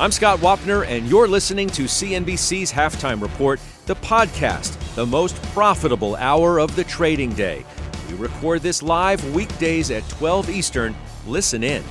I'm Scott Wapner, and you're listening to CNBC's Halftime Report, the podcast, the most profitable hour of the trading day. We record this live weekdays at 12 Eastern. Listen in.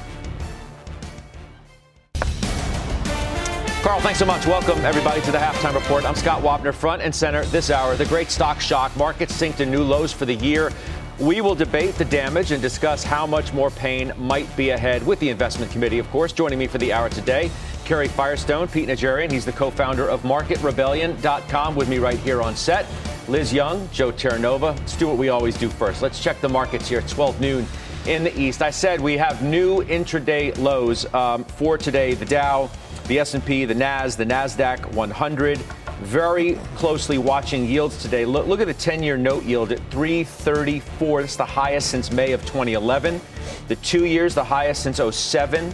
Carl, thanks so much. Welcome, everybody, to the halftime report. I'm Scott Wapner, front and center this hour. The great stock shock. Markets sink to new lows for the year. We will debate the damage and discuss how much more pain might be ahead with the investment committee, of course. Joining me for the hour today, Karen Firestone, Pete Najarian. He's the co founder of MarketRebellion.com with me right here on set. Liz Young, Joe Terranova. Let's do what we always do first. Let's check the markets here at 12 noon in the East. I said we have new intraday lows um, for today. The Dow the S&P, the Nas, the Nasdaq 100. Very closely watching yields today. Look, look at the 10-year note yield at 334. That's the highest since May of 2011. The two years, the highest since 07.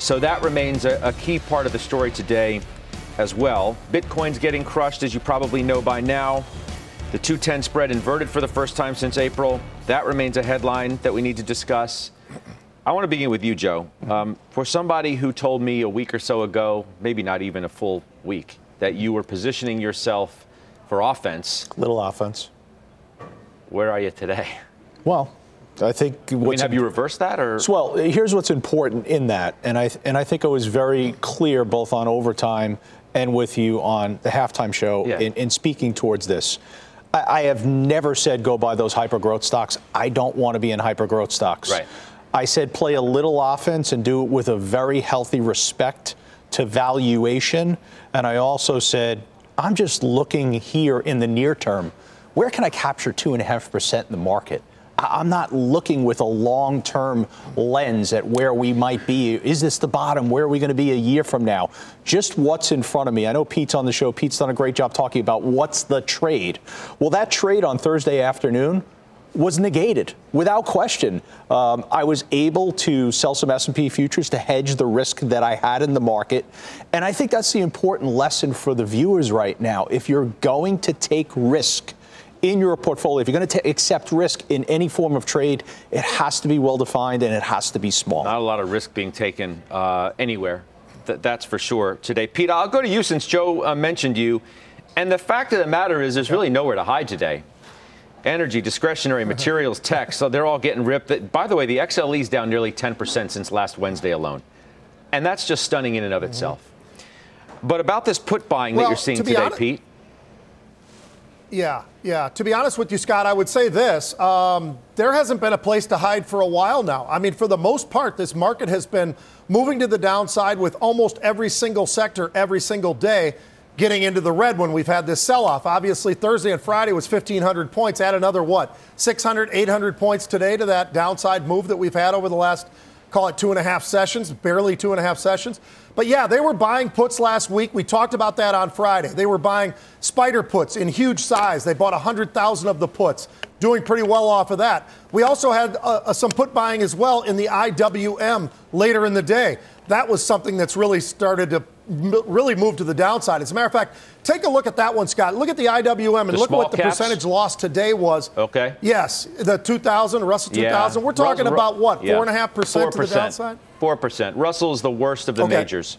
So that remains a, a key part of the story today as well. Bitcoin's getting crushed, as you probably know by now. The 210 spread inverted for the first time since April. That remains a headline that we need to discuss. I want to begin with you, Joe. Um, for somebody who told me a week or so ago, maybe not even a full week, that you were positioning yourself for offense. Little offense. Where are you today? Well, I think. I mean, have you reversed that, or? Well, here's what's important in that, and I and I think I was very clear both on overtime and with you on the halftime show yeah. in, in speaking towards this. I, I have never said go buy those hyper growth stocks. I don't want to be in hyper growth stocks. Right. I said play a little offense and do it with a very healthy respect to valuation. And I also said, I'm just looking here in the near term. Where can I capture 2.5% in the market? I'm not looking with a long term lens at where we might be. Is this the bottom? Where are we going to be a year from now? Just what's in front of me. I know Pete's on the show. Pete's done a great job talking about what's the trade. Well, that trade on Thursday afternoon was negated without question. Um, I was able to sell some S&P futures to hedge the risk that I had in the market, and I think that's the important lesson for the viewers right now. If you're going to take risk in your portfolio, if you're going to accept risk in any form of trade, it has to be well defined and it has to be small. Not a lot of risk being taken uh, anywhere. Th- that's for sure today. Pete, I'll go to you since Joe uh, mentioned you. And the fact of the matter is, there's really nowhere to hide today energy, discretionary materials, tech. So they're all getting ripped. By the way, the XLE is down nearly 10% since last Wednesday alone. And that's just stunning in and of itself. But about this put buying well, that you're seeing to today, Pete. Yeah, yeah. To be honest with you, Scott, I would say this. Um, there hasn't been a place to hide for a while now. I mean, for the most part, this market has been moving to the downside with almost every single sector every single day getting into the red when we've had this sell off. Obviously, Thursday and Friday was 1,500 points. Add another, what, 600, 800 points today to that downside move that we've had over the last, call it two and a half sessions, barely two and a half sessions. But yeah, they were buying puts last week. We talked about that on Friday. They were buying spider puts in huge size. They bought 100,000 of the puts, doing pretty well off of that. We also had uh, uh some put buying as well in the IWM later in the day. That was something that's really started to really moved to the downside. As a matter of fact, take a look at that one, Scott. Look at the IWM and the look what the caps? percentage loss today was. Okay. Yes, the 2000, Russell 2000. Yeah. We're talking Russell, about what, four and a half percent to the downside. Four percent. Russell is the worst of the okay. majors.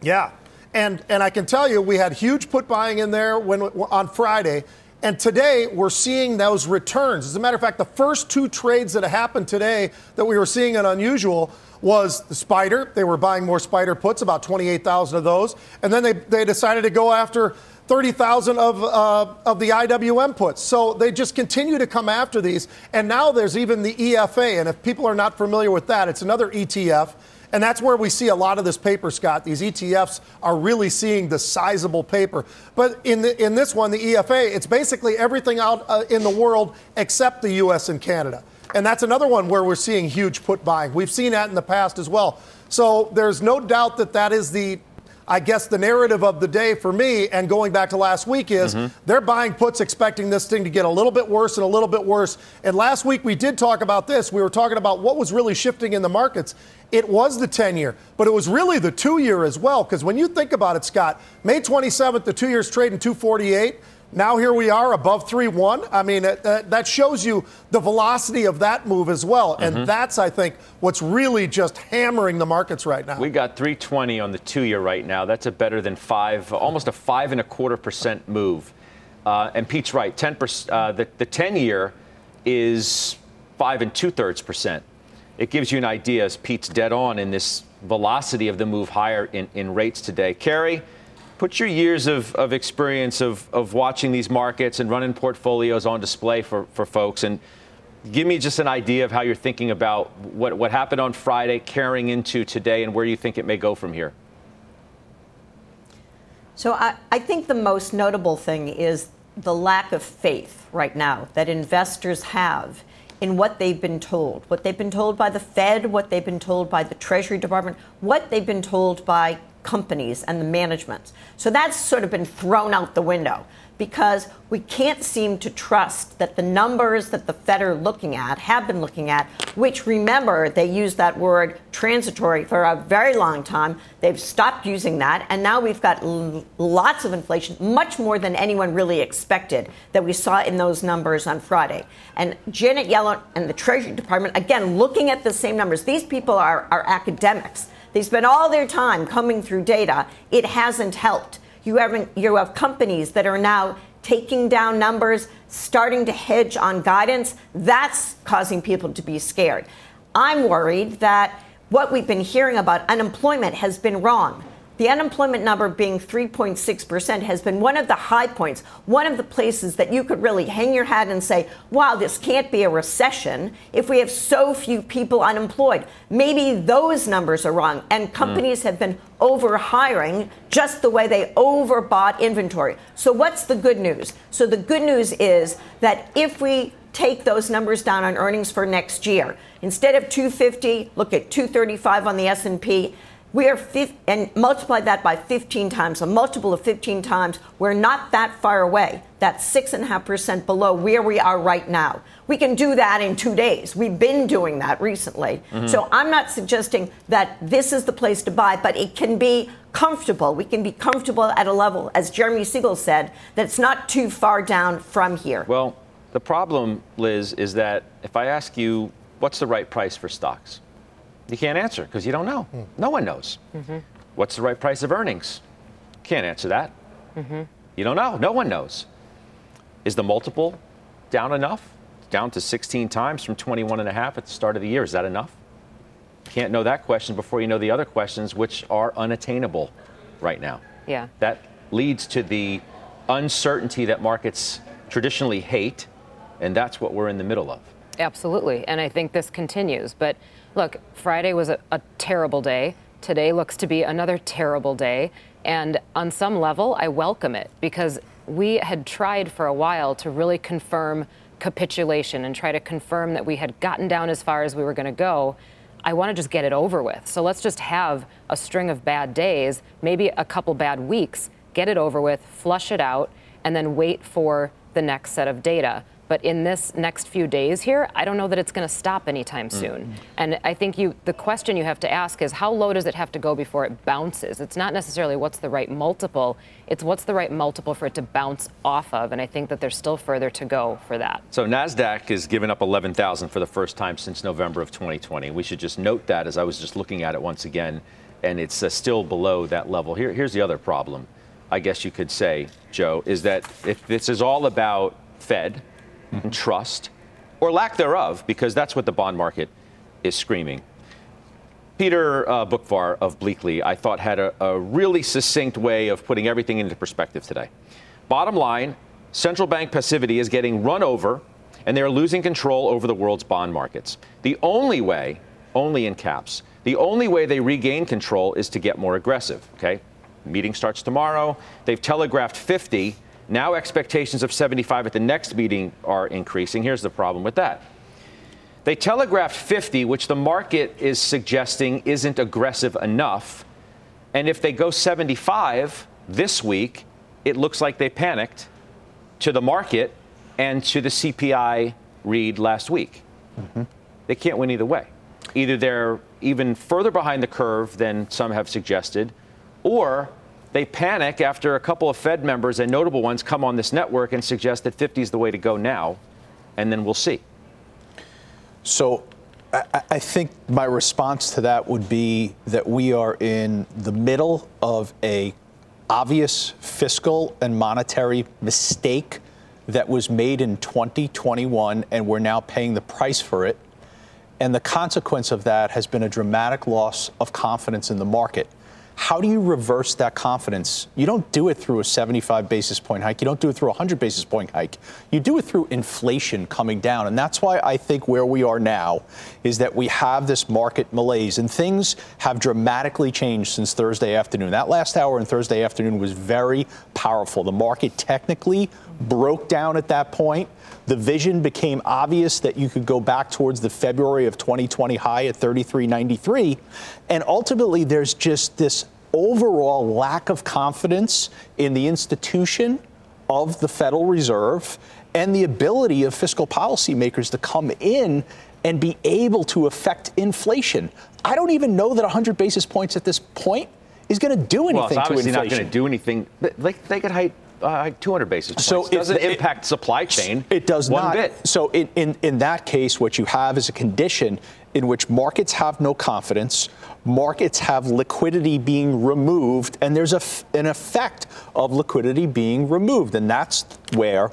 Yeah, and and I can tell you, we had huge put buying in there when on Friday. And today, we're seeing those returns. As a matter of fact, the first two trades that happened today that we were seeing an unusual was the Spider. They were buying more Spider puts, about 28,000 of those. And then they, they decided to go after 30,000 of, uh, of the IWM puts. So they just continue to come after these. And now there's even the EFA. And if people are not familiar with that, it's another ETF. And that's where we see a lot of this paper, Scott. These ETFs are really seeing the sizable paper. But in, the, in this one, the EFA, it's basically everything out uh, in the world except the U.S. and Canada. And that's another one where we're seeing huge put buying. We've seen that in the past as well. So there's no doubt that that is the I guess the narrative of the day for me, and going back to last week, is mm-hmm. they're buying puts expecting this thing to get a little bit worse and a little bit worse. And last week we did talk about this. We were talking about what was really shifting in the markets. It was the 10 year, but it was really the two year as well. Because when you think about it, Scott, May 27th, the two years trading 248. Now here we are above 3 1. I mean, uh, that shows you the velocity of that move as well. And mm-hmm. that's, I think, what's really just hammering the markets right now. We got 320 on the two year right now. That's a better than five, almost a five and a quarter percent move. Uh, and Pete's right. 10%, uh, the, the 10 year is five and two thirds percent. It gives you an idea, as Pete's dead on in this velocity of the move higher in, in rates today. Karen, put your years of, of experience of, of watching these markets and running portfolios on display for, for folks and give me just an idea of how you're thinking about what, what happened on Friday carrying into today and where you think it may go from here. So I, I think the most notable thing is the lack of faith right now that investors have in what they've been told, what they've been told by the Fed, what they've been told by the Treasury Department, what they've been told by companies and the management. So that's sort of been thrown out the window because we can't seem to trust that the numbers that the Fed are looking at, have been looking at, which remember, they used that word transitory for a very long time. They've stopped using that. And now we've got l- lots of inflation, much more than anyone really expected that we saw in those numbers on Friday. And Janet Yellen and the Treasury Department, again, looking at the same numbers. These people are, are academics. They spend all their time coming through data. It hasn't helped. You have, you have companies that are now taking down numbers, starting to hedge on guidance. That's causing people to be scared. I'm worried that what we've been hearing about unemployment has been wrong. The unemployment number being 3.6% has been one of the high points, one of the places that you could really hang your hat and say, wow, this can't be a recession if we have so few people unemployed. Maybe those numbers are wrong. And companies mm. have been over hiring just the way they overbought inventory. So, what's the good news? So, the good news is that if we take those numbers down on earnings for next year, instead of 250, look at 235 on the S&P we are and multiply that by 15 times, a multiple of 15 times. We're not that far away. That's six and a half percent below where we are right now. We can do that in two days. We've been doing that recently. Mm-hmm. So I'm not suggesting that this is the place to buy, but it can be comfortable. We can be comfortable at a level, as Jeremy Siegel said, that's not too far down from here. Well, the problem, Liz, is that if I ask you what's the right price for stocks, you can't answer because you don't know. Mm. No one knows. Mm-hmm. What's the right price of earnings? Can't answer that. Mm-hmm. You don't know. No one knows. Is the multiple down enough? Down to 16 times from 21 and a half at the start of the year. Is that enough? Can't know that question before you know the other questions, which are unattainable right now. Yeah. That leads to the uncertainty that markets traditionally hate, and that's what we're in the middle of. Absolutely. And I think this continues. But look, Friday was a, a terrible day. Today looks to be another terrible day. And on some level, I welcome it because we had tried for a while to really confirm capitulation and try to confirm that we had gotten down as far as we were going to go. I want to just get it over with. So let's just have a string of bad days, maybe a couple bad weeks, get it over with, flush it out, and then wait for the next set of data. But in this next few days here, I don't know that it's going to stop anytime mm-hmm. soon. Mm. And I think you, the question you have to ask is how low does it have to go before it bounces? It's not necessarily what's the right multiple, it's what's the right multiple for it to bounce off of. And I think that there's still further to go for that. So NASDAQ is giving up 11,000 for the first time since November of 2020. We should just note that as I was just looking at it once again, and it's uh, still below that level. Here, here's the other problem, I guess you could say, Joe, is that if this is all about Fed, and trust, or lack thereof, because that's what the bond market is screaming. Peter uh, Boockvar of Bleakley, I thought, had a, a really succinct way of putting everything into perspective today. Bottom line central bank passivity is getting run over, and they're losing control over the world's bond markets. The only way, only in caps, the only way they regain control is to get more aggressive. Okay? Meeting starts tomorrow. They've telegraphed 50. Now expectations of 75 at the next meeting are increasing. Here's the problem with that. They telegraphed 50, which the market is suggesting isn't aggressive enough. And if they go 75 this week, it looks like they panicked to the market and to the CPI read last week. Mm-hmm. They can't win either way. Either they're even further behind the curve than some have suggested, or they panic after a couple of Fed members and notable ones come on this network and suggest that 50 is the way to go now, and then we'll see. So I, I think my response to that would be that we are in the middle of a obvious fiscal and monetary mistake that was made in 2021, and we're now paying the price for it. And the consequence of that has been a dramatic loss of confidence in the market. How do you reverse that confidence? You don't do it through a 75 basis point hike. You don't do it through a 100 basis point hike. You do it through inflation coming down. And that's why I think where we are now is that we have this market malaise and things have dramatically changed since Thursday afternoon. That last hour on Thursday afternoon was very powerful. The market technically broke down at that point. The vision became obvious that you could go back towards the February of 2020 high at 33.93. And ultimately, there's just this overall lack of confidence in the institution of the Federal Reserve and the ability of fiscal policymakers to come in and be able to affect inflation. I don't even know that 100 basis points at this point is going to do anything well, it's obviously to inflation. not going to do anything. Like they could hike uh, 200 basis points. So it doesn't it, impact supply chain. It does one not. bit. So in, in, in that case, what you have is a condition in which markets have no confidence, markets have liquidity being removed, and there's a, an effect of liquidity being removed. And that's where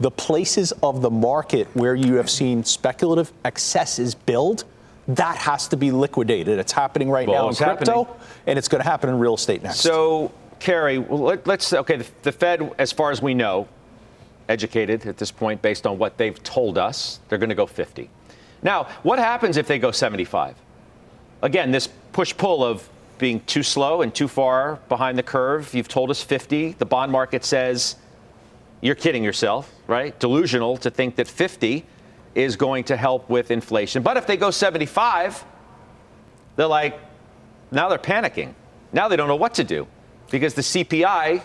the places of the market where you have seen speculative excesses build that has to be liquidated. It's happening right well, now in crypto, happening. and it's going to happen in real estate next. So Karen, let, us okay. The, the Fed, as far as we know, educated at this point based on what they've told us, they're going to go 50. Now, what happens if they go 75? Again, this push pull of being too slow and too far behind the curve. You've told us 50. The bond market says you're kidding yourself, right? Delusional to think that 50 is going to help with inflation. But if they go 75, they're like, now they're panicking. Now they don't know what to do because the CPI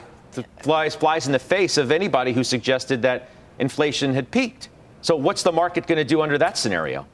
flies, flies in the face of anybody who suggested that inflation had peaked. So, what's the market going to do under that scenario?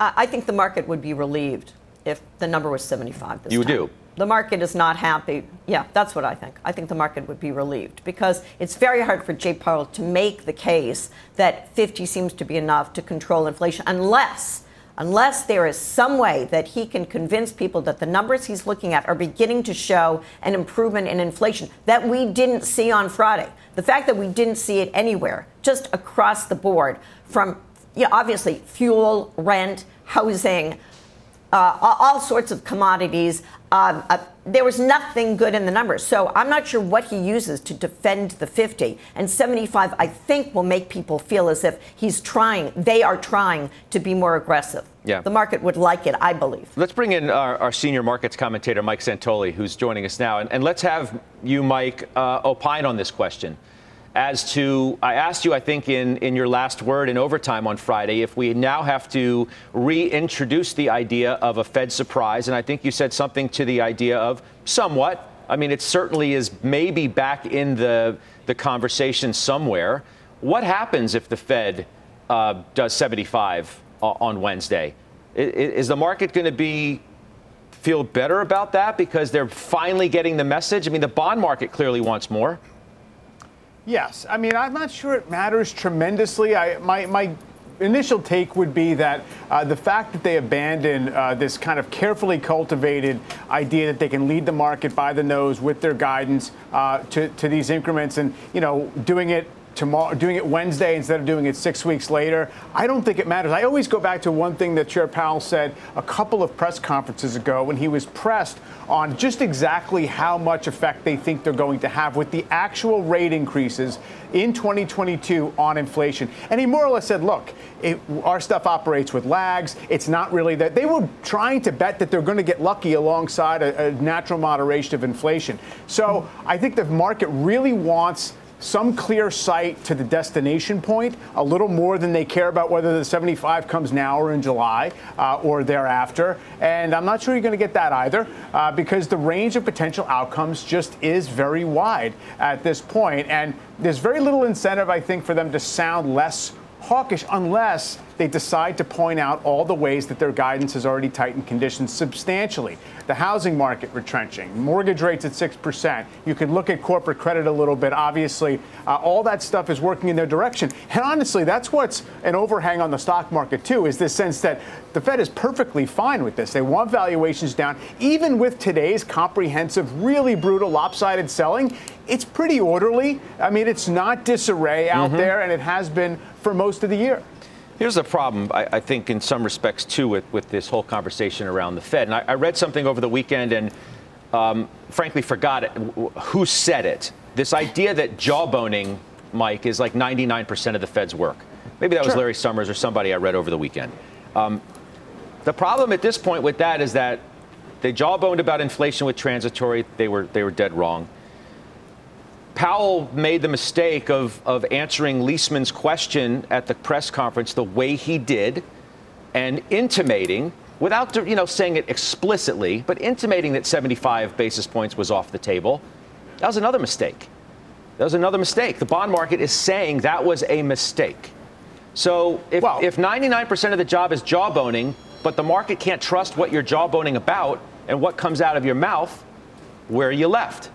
I think the market would be relieved if the number was 75 this you time. do? The market is not happy. Yeah, that's what I think. I think the market would be relieved because it's very hard for Jay Powell to make the case that 50 seems to be enough to control inflation unless unless there is some way that he can convince people that the numbers he's looking at are beginning to show an improvement in inflation that we didn't see on Friday. The fact that we didn't see it anywhere, just across the board, from you know, obviously fuel, rent, housing, uh, all sorts of commodities. Um, uh, there was nothing good in the numbers. So I'm not sure what he uses to defend the 50. And 75, I think, will make people feel as if he's trying, they are trying to be more aggressive. Yeah. The market would like it, I believe. Let's bring in our, our senior markets commentator, Mike Santoli, who's joining us now. And, and let's have you, Mike, uh, opine on this question as to I asked you, I think, in, in your last word in overtime on Friday, if we now have to reintroduce the idea of a Fed surprise. And I think you said something to the idea of somewhat. I mean, it certainly is maybe back in the, the conversation somewhere. What happens if the Fed uh, does 75 on Wednesday? Is the market going to be feel better about that because they're finally getting the message? I mean, the bond market clearly wants more. Yes. I mean, I'm not sure it matters tremendously. I, my, my initial take would be that uh, the fact that they abandon uh, this kind of carefully cultivated idea that they can lead the market by the nose with their guidance uh, to, to these increments and, you know, doing it tomorrow, doing it Wednesday instead of doing it six weeks later. I don't think it matters. I always go back to one thing that Chair Powell said a couple of press conferences ago when he was pressed on just exactly how much effect they think they're going to have with the actual rate increases in 2022 on inflation. And he more or less said, look, it, our stuff operates with lags. It's not really that. They were trying to bet that they're going to get lucky alongside a, a natural moderation of inflation. So I think the market really wants some clear sight to the destination point, a little more than they care about whether the 75 comes now or in July uh, or thereafter. And I'm not sure you're going to get that either uh, because the range of potential outcomes just is very wide at this point. And there's very little incentive, I think, for them to sound less hawkish unless they decide to point out all the ways that their guidance has already tightened conditions substantially. The housing market retrenching, mortgage rates at 6%. You can look at corporate credit a little bit. Obviously, uh, all that stuff is working in their direction. And honestly, that's what's an overhang on the stock market, too, is this sense that the Fed is perfectly fine with this. They want valuations down. Even with today's comprehensive, really brutal, lopsided selling, it's pretty orderly. I mean, it's not disarray out mm-hmm. there, and it has been for most of the year. Here's the problem, I, I, think, in some respects, too, with, with this whole conversation around the Fed. And I, I read something over the weekend and, um, frankly, forgot it, who said it. This idea that jawboning, Mike, is like 99% of the Fed's work. Maybe that was Larry Summers or somebody I read over the weekend. Um, the problem at this point with that is that they jawboned about inflation with transitory. They were, they were dead wrong. Powell made the mistake of, of answering Liesman's question at the press conference the way he did and intimating, without you know, saying it explicitly, but intimating that 75 basis points was off the table. That was another mistake. That was another mistake. The bond market is saying that was a mistake. So if, well, if 99% of the job is jawboning, but the market can't trust what you're jawboning about and what comes out of your mouth, where are you left?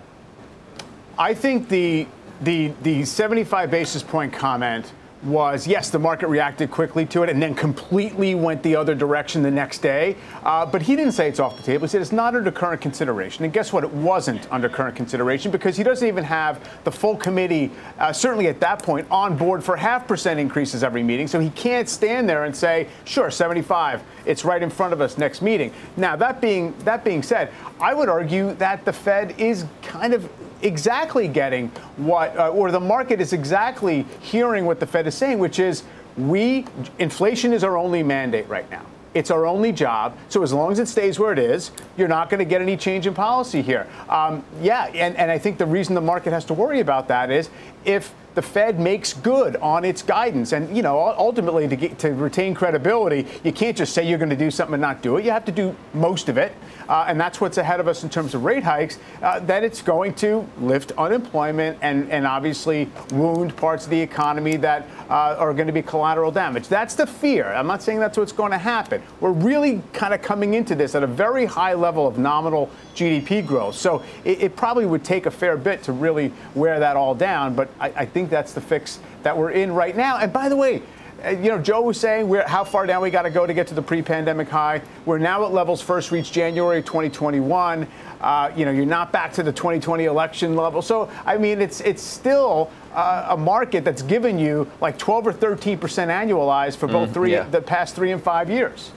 I think the the the 75 basis point comment was yes, the market reacted quickly to it and then completely went the other direction the next day. Uh, but he didn't say it's off the table. He said it's not under current consideration. And guess what? It wasn't under current consideration because he doesn't even have the full committee, uh, certainly at that point, on board for half percent increases every meeting. So he can't stand there and say, sure, 75, it's right in front of us next meeting. Now, that being, that being said, I would argue that the Fed is kind of exactly getting what, uh, or the market is exactly hearing what the Fed is saying, which is we, inflation is our only mandate right now. It's our only job. So as long as it stays where it is, you're not going to get any change in policy here. Um, yeah, and, and I think the reason the market has to worry about that is if the Fed makes good on its guidance. And, you know, ultimately, to, get, to retain credibility, you can't just say you're going to do something and not do it. You have to do most of it uh, and that's what's ahead of us in terms of rate hikes, uh, that it's going to lift unemployment and, and obviously wound parts of the economy that uh, are going to be collateral damage. That's the fear. I'm not saying that's what's going to happen. We're really kind of coming into this at a very high level of nominal GDP growth. So it, it probably would take a fair bit to really wear that all down. But I, I think that's the fix that we're in right now. And by the way, uh, you know, Joe was saying we're, how far down we got to go to get to the pre-pandemic high. We're now at levels first reached January 2021. Uh, you know, you're not back to the 2020 election level. So, I mean, it's it's still uh, a market that's given you like 12 or 13 percent annualized for both mm, three yeah. the past three and five years.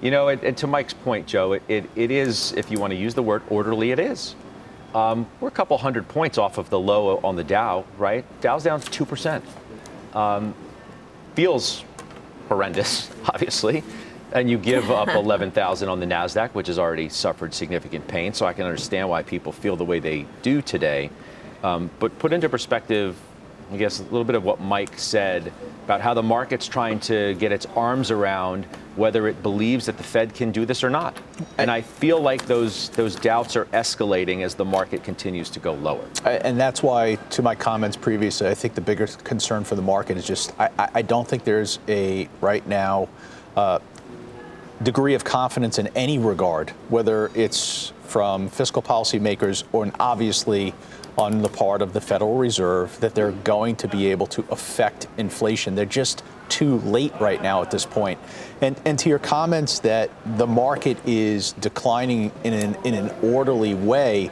You know, it, and to Mike's point, Joe, it, it, it is, if you want to use the word orderly, it is. Um, we're a couple hundred points off of the low on the Dow, right? Dow's down 2%. Um, feels horrendous, obviously. And you give up 11,000 on the NASDAQ, which has already suffered significant pain. So I can understand why people feel the way they do today. Um, but put into perspective, I guess, a little bit of what Mike said about how the market's trying to get its arms around whether it believes that the Fed can do this or not. And I feel like those those doubts are escalating as the market continues to go lower. And that's why, to my comments previously, I think the bigger concern for the market is just I, I don't think there's a right now uh, degree of confidence in any regard, whether it's from fiscal policymakers or obviously on the part of the Federal Reserve that they're going to be able to affect inflation. They're just too late right now at this point. And, and to your comments that the market is declining in an, in an orderly way,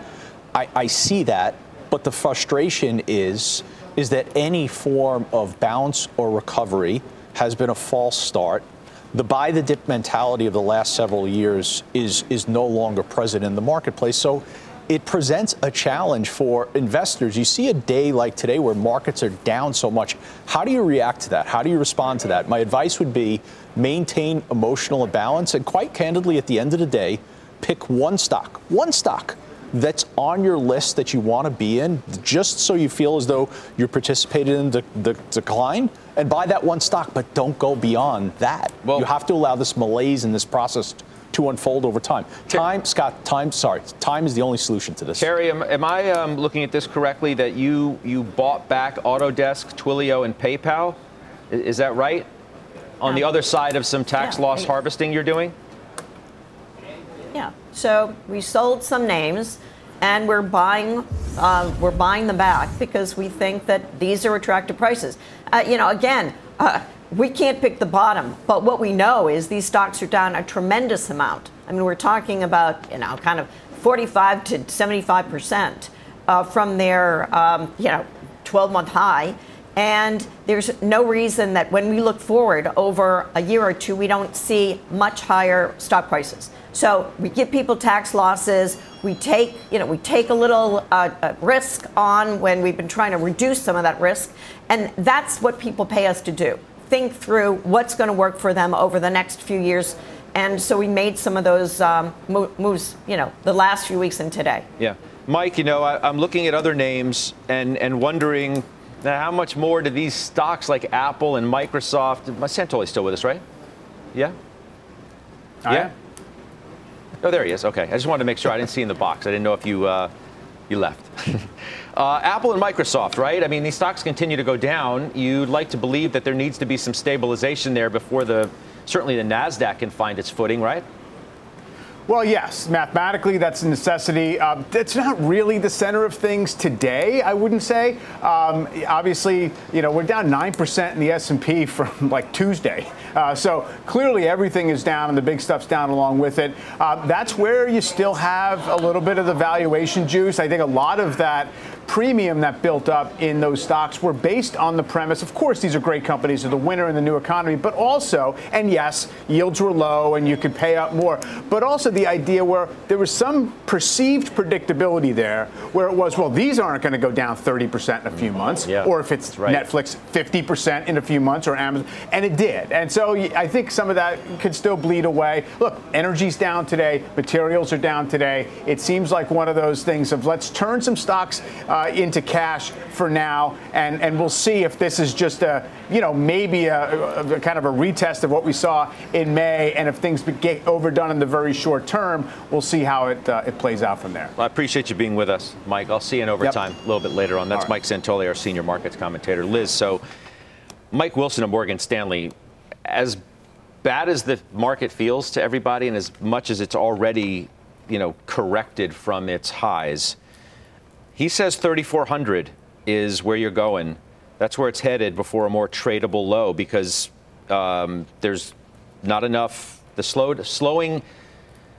I, I see that. But the frustration is, is that any form of bounce or recovery has been a false start. The buy the dip mentality of the last several years is, is no longer present in the marketplace. So it presents a challenge for investors. You see a day like today where markets are down so much. How do you react to that? How do you respond to that? My advice would be maintain emotional balance and quite candidly at the end of the day, pick one stock, one stock that's on your list that you want to be in, just so you feel as though you're participating in the, the decline, and buy that one stock, but don't go beyond that. Well, you have to allow this malaise in this process to unfold over time. Time, Scott, time, sorry, time is the only solution to this. Karen, am, am I um, looking at this correctly that you, you bought back Autodesk, Twilio, and PayPal? Is, is that right? On the other side of some tax yeah, loss harvesting you're doing? Yeah. So we sold some names, and we're buying uh, we're buying them back because we think that these are attractive prices. Uh, you know, again. Uh, we can't pick the bottom, but what we know is these stocks are down a tremendous amount. I mean, we're talking about, you know, kind of 45 to 75 percent uh, from their, um, you know, 12 month high. And there's no reason that when we look forward over a year or two, we don't see much higher stock prices. So we give people tax losses. We take, you know, we take a little uh, uh, risk on when we've been trying to reduce some of that risk, and that's what people pay us to do. Think through what's going to work for them over the next few years, and so we made some of those um, moves, you know, the last few weeks and today. Yeah, Mike, you know, I, I'm looking at other names and and wondering. how much more do these stocks like Apple and Microsoft? Santoli's still with us, right? Yeah. yeah. Oh, there he is. Okay. I just wanted to make sure I didn't see in the box. I didn't know if you uh, you left. uh, Apple and Microsoft, right? I mean, these stocks continue to go down. You'd like to believe that there needs to be some stabilization there before the certainly the Nasdaq can find its footing, right? Well, yes, mathematically, that's a necessity. Uh, it's not really the center of things today. I wouldn't say. Um, obviously, you know, we're down nine percent in the S and P from like Tuesday. Uh, so clearly, everything is down, and the big stuff's down along with it. Uh, that's where you still have a little bit of the valuation juice. I think a lot of that premium that built up in those stocks were based on the premise of course, these are great companies, they're the winner in the new economy, but also, and yes, yields were low and you could pay up more, but also the idea where there was some perceived predictability there where it was, well, these aren't going to go down 30% in a few months, yeah, or if it's right. Netflix, 50% in a few months, or Amazon, and it did. And so I think some of that could still bleed away. Look, energy's down today, materials are down today. It seems like one of those things of let's turn some stocks. Uh, uh, into cash for now, and, and we'll see if this is just a, you know, maybe a, a, kind of a retest of what we saw in May, and if things get overdone in the very short term, we'll see how it, uh, it plays out from there. Well, I appreciate you being with us, Mike. I'll see you in overtime yep. a little bit later on. That's right. Mike Santoli, our senior markets commentator. Liz, so Mike Wilson of Morgan Stanley, as bad as the market feels to everybody, and as much as it's already, you know, corrected from its highs, he says 3,400 is where you're going. That's where it's headed before a more tradable low because um, there's not enough. The slow, slowing,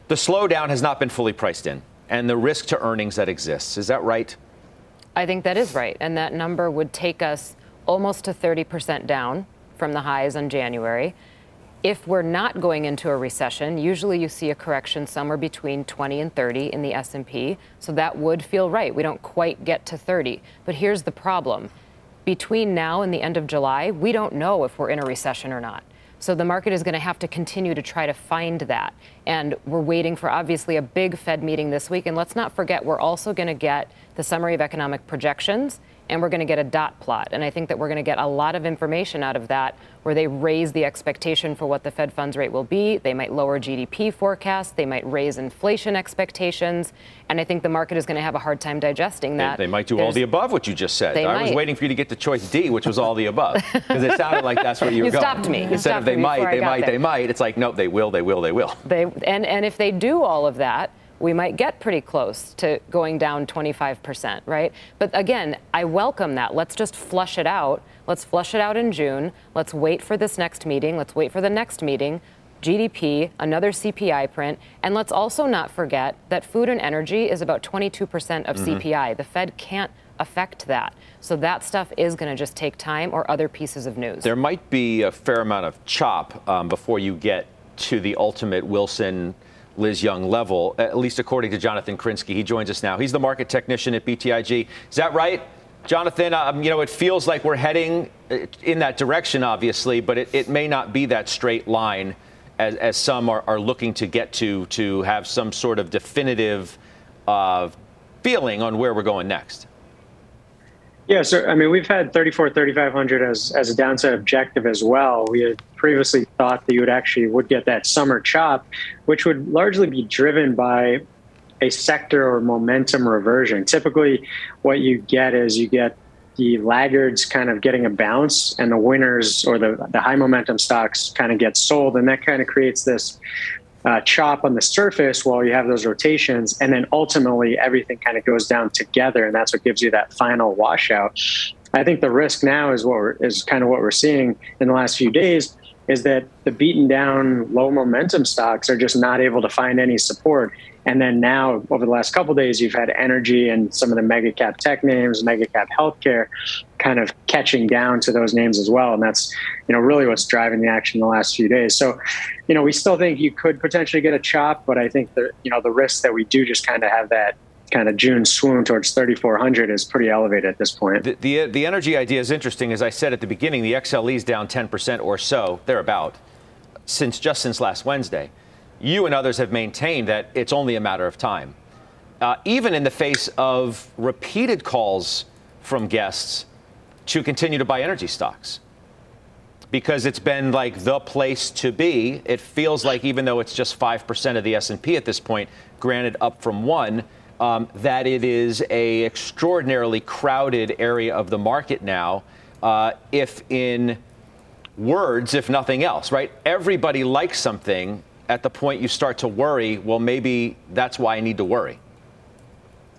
the slowdown has not been fully priced in, and the risk to earnings that exists. Is that right? I think that is right, and that number would take us almost to 30% down from the highs in January if we're not going into a recession, usually you see a correction somewhere between 20 and 30 in the S&P, so that would feel right. We don't quite get to 30. But here's the problem. Between now and the end of July, we don't know if we're in a recession or not. So the market is going to have to continue to try to find that. And we're waiting for obviously a big Fed meeting this week. And let's not forget, we're also going to get the summary of economic projections and we're going to get a dot plot. And I think that we're going to get a lot of information out of that where they raise the expectation for what the Fed funds rate will be. They might lower GDP forecasts. They might raise inflation expectations. And I think the market is going to have a hard time digesting that. They, they might do There's, all the above, what you just said. I might. was waiting for you to get to choice D, which was all the above. Because it sounded like that's where you were you going. stopped me. You Instead stopped of they might, they might, there. they might, it's like, nope, they will, they will, they will. They, and, and if they do all of that, we might get pretty close to going down 25%, right? But again, I welcome that. Let's just flush it out. Let's flush it out in June. Let's wait for this next meeting. Let's wait for the next meeting. GDP, another CPI print, and let's also not forget that food and energy is about 22% of mm-hmm. CPI. The Fed can't affect that. So that stuff is going to just take time or other pieces of news. There might be a fair amount of chop um, before you get to the ultimate Wilson Liz Young level, at least according to Jonathan Krinsky. He joins us now. He's the market technician at BTIG. Is that right? Jonathan, um, you know, it feels like we're heading uh, in that direction, obviously, but it, it may not be that straight line as, as some are, are, looking to get to, to have some sort of definitive uh, feeling on where we're going next? Yeah, so I mean, we've had 34, 3,500 as, as a downside objective as well. We had previously thought that you would actually would get that summer chop, which would largely be driven by a sector or momentum reversion. Typically, what you get is you get the laggards kind of getting a bounce and the winners or the, the high momentum stocks kind of get sold. And that kind of creates this uh, chop on the surface while you have those rotations. And then ultimately everything kind of goes down together. And that's what gives you that final washout. I think the risk now is what we're, is kind of what we're seeing in the last few days is that the beaten down low momentum stocks are just not able to find any support. And then now, over the last couple days, you've had energy and some of the mega cap tech names, mega cap healthcare, kind of catching down to those names as well. And that's, you know, really what's driving the action in the last few days. So, you know, we still think you could potentially get a chop, but I think the, you know, the risk that we do just kind of have that kind of June swoon towards 3,400 is pretty elevated at this point. The, the, the energy idea is interesting. As I said at the beginning, the XLE is down 10% or so, thereabout, since just since last Wednesday you and others have maintained that it's only a matter of time. Uh, even in the face of repeated calls from guests to continue to buy energy stocks because it's been like the place to be. It feels like even though it's just 5% of the S&P at this point, granted up from 1, um, that it is a extraordinarily crowded area of the market now. Uh, if in words, if nothing else, right? Everybody likes something at the point you start to worry, well, maybe that's why I need to worry.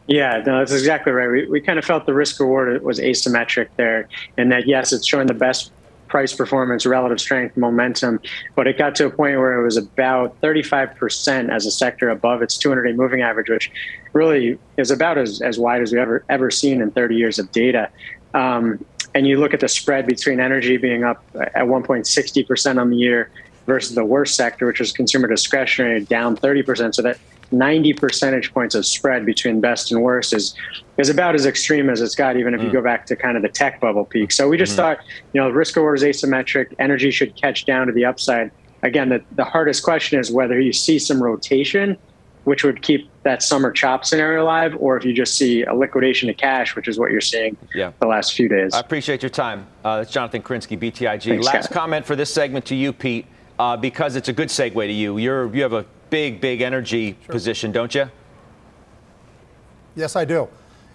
Yeah, no, that's exactly right. We, we kind of felt the risk reward was asymmetric there, and that yes, it's showing the best price performance, relative strength, momentum, but it got to a point where it was about 35% as a sector above its 200 day moving average, which really is about as, as wide as we've ever, ever seen in 30 years of data. Um, and you look at the spread between energy being up at 1.60% on the year versus the worst sector, which was consumer discretionary, down 30%. So that 90 percentage points of spread between best and worst is is about as extreme as it's got, even if mm. you go back to kind of the tech bubble peak. So we just mm-hmm. thought, you know, risk reward is asymmetric. Energy should catch down to the upside. Again, the, the hardest question is whether you see some rotation, which would keep that summer chop scenario alive, or if you just see a liquidation of cash, which is what you're seeing yeah. the last few days. I appreciate your time. Uh, that's Jonathan Krinsky, BTIG. Thanks, Last Scott. comment for this segment to you, Pete uh, because it's a good segue to you. You're you have a big, big energy sure. position, don't you? Yes, I do.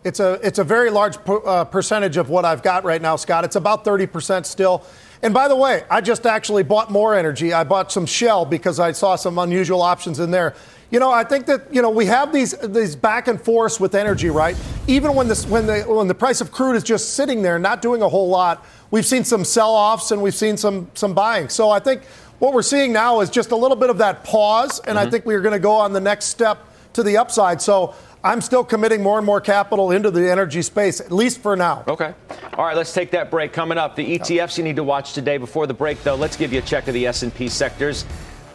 It's a it's a very large uh, percentage of what I've got right now, Scott. It's about 30% still. And by the way, I just actually bought more energy. I bought some Shell because I saw some unusual options in there. You know, I think that you know we have these these back and forths with energy, right? Even when this when the when the price of crude is just sitting there, not doing a whole lot, we've seen some sell-offs and we've seen some some buying. So I think what we're seeing now is just a little bit of that pause, and mm-hmm. I think we're going to go on the next step to the upside. So I'm still committing more and more capital into the energy space, at least for now. Okay. All right, let's take that break. Coming up, the ETFs you need to watch today. Before the break, though, let's give you a check of the S&P sectors.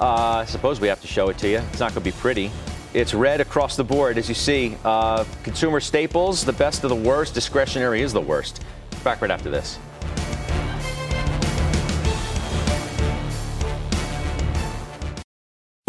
Uh, I suppose we have to show it to you. It's not going to be pretty. It's red across the board, as you see. Uh, consumer staples, the best of the worst. Discretionary is the worst. Back right after this.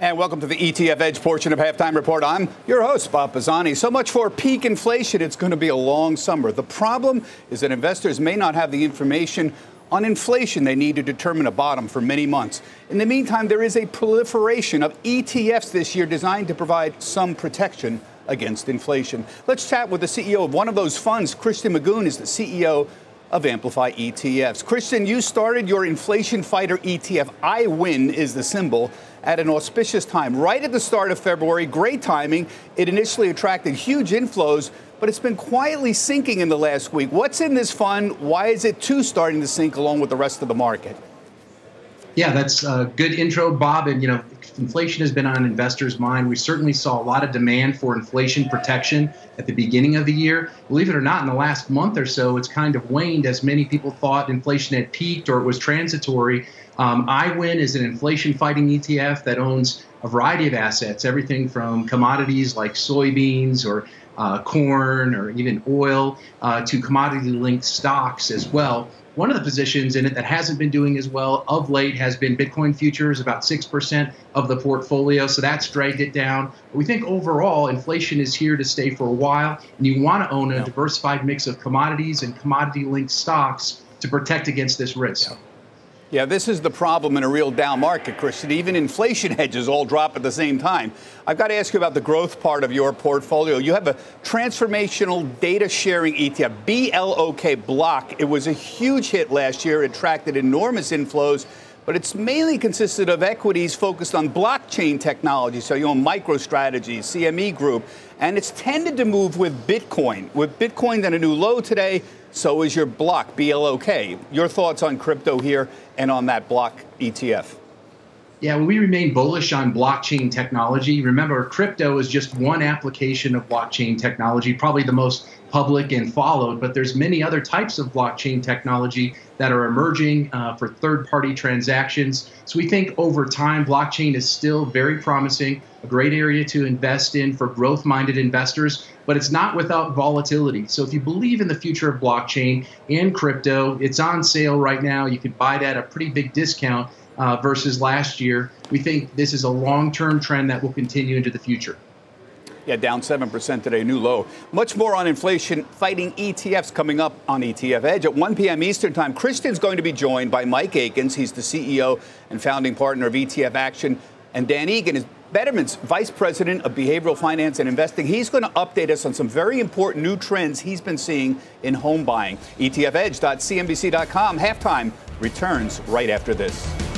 And welcome to the ETF Edge portion of Halftime Report. I'm your host, Bob Pisani. So much for peak inflation. It's going to be a long summer. The problem is that investors may not have the information on inflation they need to determine a bottom for many months. In the meantime, there is a proliferation of ETFs this year designed to provide some protection against inflation. Let's chat with the CEO of one of those funds. Christian Magoon is the CEO of Amplify ETFs. Christian, you started your inflation fighter ETF. I win is the symbol at an auspicious time, right at the start of February. Great timing. It initially attracted huge inflows, but it's been quietly sinking in the last week. What's in this fund? Why is it too starting to sink along with the rest of the market? Yeah, that's a good intro, Bob. And, you know, inflation has been on investors' mind. We certainly saw a lot of demand for inflation protection at the beginning of the year. Believe it or not, in the last month or so, it's kind of waned as many people thought inflation had peaked or it was transitory. Um, iWin is an inflation fighting ETF that owns a variety of assets, everything from commodities like soybeans or uh, corn or even oil uh, to commodity linked stocks as well. One of the positions in it that hasn't been doing as well of late has been Bitcoin futures, about 6% of the portfolio. So that's dragged it down. We think overall inflation is here to stay for a while, and you want to own a diversified mix of commodities and commodity linked stocks to protect against this risk. Yeah, this is the problem in a real down market, Christian. Even inflation hedges all drop at the same time. I've got to ask you about the growth part of your portfolio. You have a transformational data sharing ETF, BLOK Block. It was a huge hit last year, it attracted enormous inflows but it's mainly consisted of equities focused on blockchain technology. So you own MicroStrategy, CME Group, and it's tended to move with Bitcoin. With Bitcoin at a new low today, so is your block, BLOK. Your thoughts on crypto here and on that block ETF? Yeah, we remain bullish on blockchain technology. Remember, crypto is just one application of blockchain technology, probably the most public and followed, but there's many other types of blockchain technology that are emerging uh, for third-party transactions. So we think over time, blockchain is still very promising, a great area to invest in for growth-minded investors, but it's not without volatility. So if you believe in the future of blockchain and crypto, it's on sale right now. You can buy that at a pretty big discount uh, versus last year. We think this is a long-term trend that will continue into the future. Yeah, down 7% today, new low. Much more on inflation fighting ETFs coming up on ETF Edge. At 1 p.m. Eastern Time, Christian's going to be joined by Mike Akins. He's the CEO and founding partner of ETF Action. And Dan Egan is Betterment's Vice President of Behavioral Finance and Investing. He's going to update us on some very important new trends he's been seeing in home buying. ETFedge.cnbc.com. Halftime returns right after this.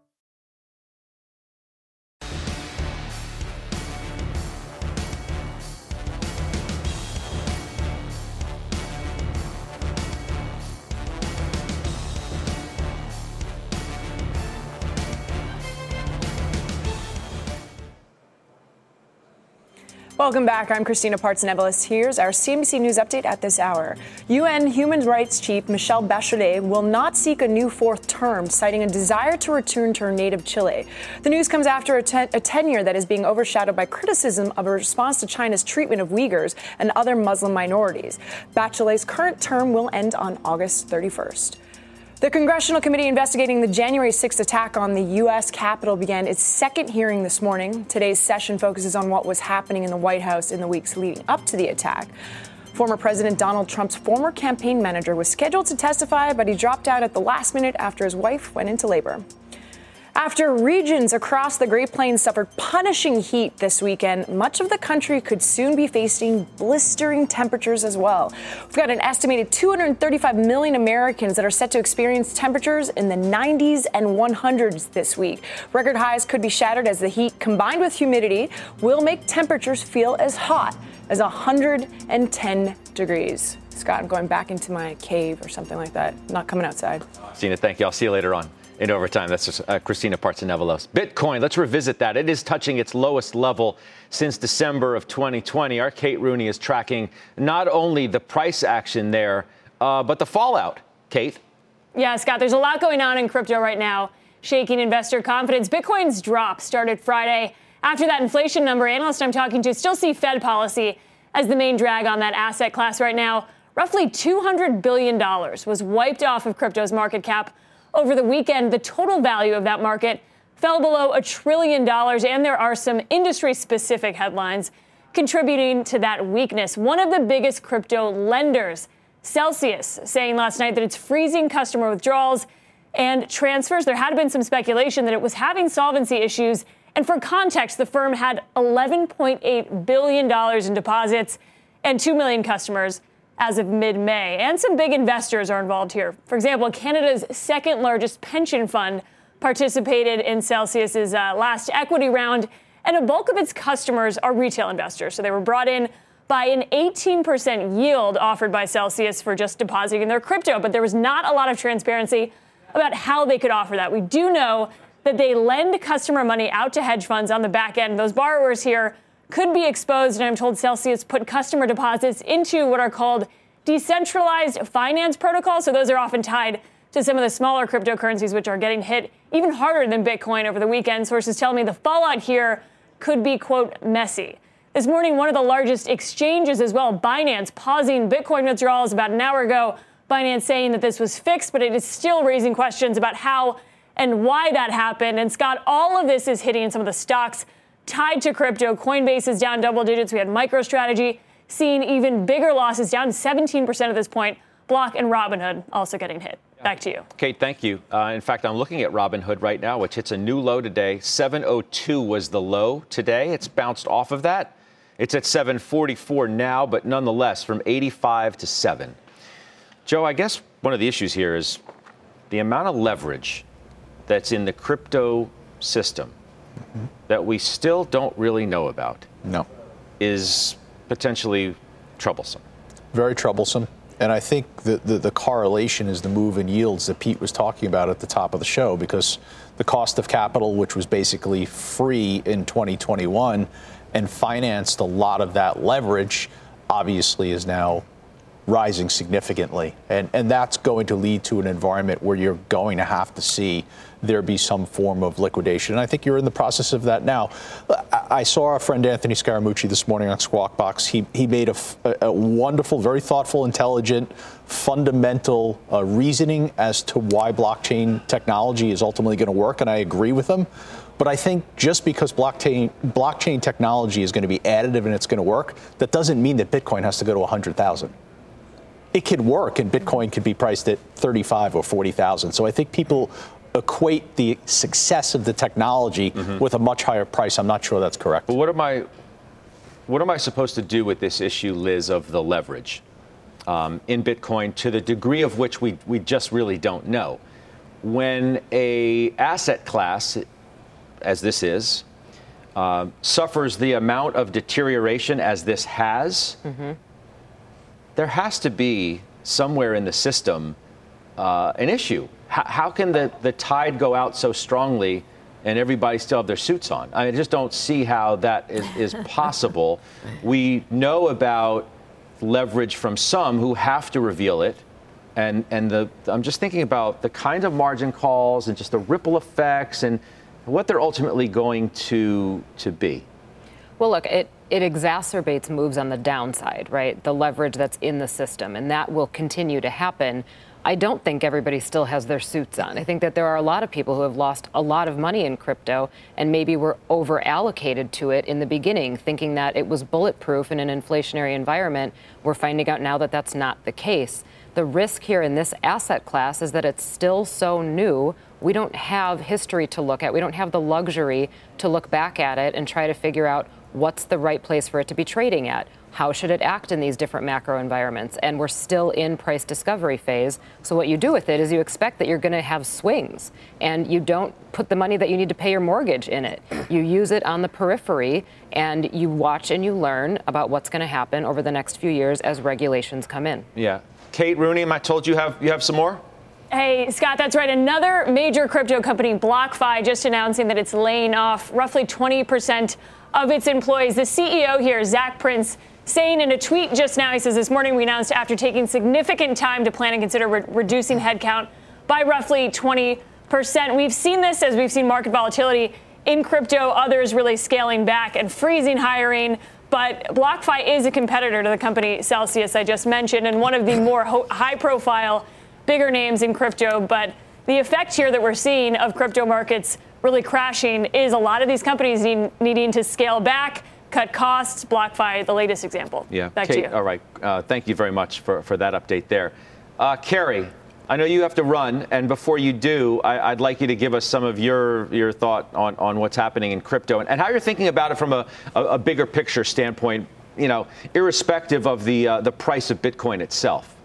Welcome back. I'm Christina Partsinevelos. Here's our CNBC News update at this hour. UN Human Rights Chief Michelle Bachelet will not seek a new fourth term, citing a desire to return to her native Chile. The news comes after a, ten- a tenure that is being overshadowed by criticism of a response to China's treatment of Uyghurs and other Muslim minorities. Bachelet's current term will end on August 31st. The congressional committee investigating the January 6th attack on the U.S. Capitol began its second hearing this morning. Today's session focuses on what was happening in the White House in the weeks leading up to the attack. Former President Donald Trump's former campaign manager was scheduled to testify, but he dropped out at the last minute after his wife went into labor. After regions across the Great Plains suffered punishing heat this weekend, much of the country could soon be facing blistering temperatures as well. We've got an estimated 235 million Americans that are set to experience temperatures in the 90s and 100s this week. Record highs could be shattered as the heat combined with humidity will make temperatures feel as hot as 110 degrees. Scott, I'm going back into my cave or something like that. Not coming outside. Cena, thank you. I'll see you later on in overtime. That's uh, Christina Partsinevelos. Bitcoin, let's revisit that. It is touching its lowest level since December of 2020. Our Kate Rooney is tracking not only the price action there, uh, but the fallout. Kate? Yeah, Scott, there's a lot going on in crypto right now, shaking investor confidence. Bitcoin's drop started Friday after that inflation number. Analysts I'm talking to still see Fed policy as the main drag on that asset class right now. Roughly $200 billion was wiped off of crypto's market cap over the weekend, the total value of that market fell below a trillion dollars, and there are some industry specific headlines contributing to that weakness. One of the biggest crypto lenders, Celsius, saying last night that it's freezing customer withdrawals and transfers. There had been some speculation that it was having solvency issues. And for context, the firm had $11.8 billion in deposits and 2 million customers as of mid May. And some big investors are involved here. For example, Canada's second largest pension fund participated in Celsius's uh, last equity round, and a bulk of its customers are retail investors. So they were brought in by an 18% yield offered by Celsius for just depositing their crypto, but there was not a lot of transparency about how they could offer that. We do know that they lend customer money out to hedge funds on the back end. Those borrowers here could be exposed, and I'm told Celsius put customer deposits into what are called decentralized finance protocols. So those are often tied to some of the smaller cryptocurrencies, which are getting hit even harder than Bitcoin over the weekend. Sources tell me the fallout here could be, quote, messy. This morning, one of the largest exchanges as well, Binance, pausing Bitcoin withdrawals about an hour ago. Binance saying that this was fixed, but it is still raising questions about how and why that happened. And Scott, all of this is hitting some of the stocks tied to crypto. Coinbase is down double digits. We had MicroStrategy seeing even bigger losses, down 17% at this point. Block and Robinhood also getting hit. Back to you. Kate, thank you. Uh, in fact, I'm looking at Robinhood right now, which hits a new low today. 702 was the low today. It's bounced off of that. It's at 744 now, but nonetheless, from 85 to 7. Joe, I guess one of the issues here is the amount of leverage that's in the crypto system mm-hmm. that we still don't really know about. No. Is potentially troublesome. Very troublesome. And I think the, the, the, correlation is the move in yields that Pete was talking about at the top of the show because the cost of capital, which was basically free in 2021 and financed a lot of that leverage, obviously is now rising significantly. And, and that's going to lead to an environment where you're going to have to see there be some form of liquidation. And I think you're in the process of that now. I saw our friend Anthony Scaramucci this morning on Squawk Box. He, he made a, a wonderful, very thoughtful, intelligent, fundamental uh, reasoning as to why blockchain technology is ultimately going to work, and I agree with him. But I think just because blockchain blockchain technology is going to be additive and it's going to work, that doesn't mean that Bitcoin has to go to 100,000 it could work and Bitcoin could be priced at 35 or 40,000. So I think people equate the success of the technology mm-hmm. with a much higher price. I'm not sure that's correct. But what am I what am I supposed to do with this issue, Liz, of the leverage um, in Bitcoin to the degree of which we, we just really don't know? When a asset class, as this is, uh, suffers the amount of deterioration as this has, mm-hmm there has to be somewhere in the system uh, an issue. H- how can the, the tide go out so strongly and everybody still have their suits on. I, mean, I just don't see how that is, is possible. we know about leverage from some who have to reveal it. And, and the, I'm just thinking about the kind of margin calls and just the ripple effects and what they're ultimately going to, to be. Well, look, it, it exacerbates moves on the downside, right? The leverage that's in the system, and that will continue to happen. I don't think everybody still has their suits on. I think that there are a lot of people who have lost a lot of money in crypto and maybe were over allocated to it in the beginning, thinking that it was bulletproof in an inflationary environment. We're finding out now that that's not the case. The risk here in this asset class is that it's still so new. We don't have history to look at. We don't have the luxury to look back at it and try to figure out what's the right place for it to be trading at. How should it act in these different macro environments? And we're still in price discovery phase. So, what you do with it is you expect that you're going to have swings and you don't put the money that you need to pay your mortgage in it. You use it on the periphery and you watch and you learn about what's going to happen over the next few years as regulations come in. Yeah. Kate Rooney, am I told you have you have some more? Hey, Scott, that's right. Another major crypto company, BlockFi, just announcing that it's laying off roughly 20% of its employees. The CEO here, Zac Prince, saying in a tweet just now, he says, This morning we announced after taking significant time to plan and consider re- reducing headcount by roughly 20%. We've seen this as we've seen market volatility in crypto, others really scaling back and freezing hiring. But BlockFi is a competitor to the company Celsius I just mentioned, and one of the more ho- high profile bigger names in crypto. But the effect here that we're seeing of crypto markets really crashing is a lot of these companies need, needing to scale back, cut costs. BlockFi, the latest example. Yeah. Back Kate, to you. All right. Uh, thank you very much for, for that update there. Uh, Karen, I know you have to run, and before you do, I, would like you to give us some of your, your thought on, on what's happening in crypto and, and how you're thinking about it from a, a, a bigger picture standpoint, you know, irrespective of the, uh, the price of Bitcoin itself.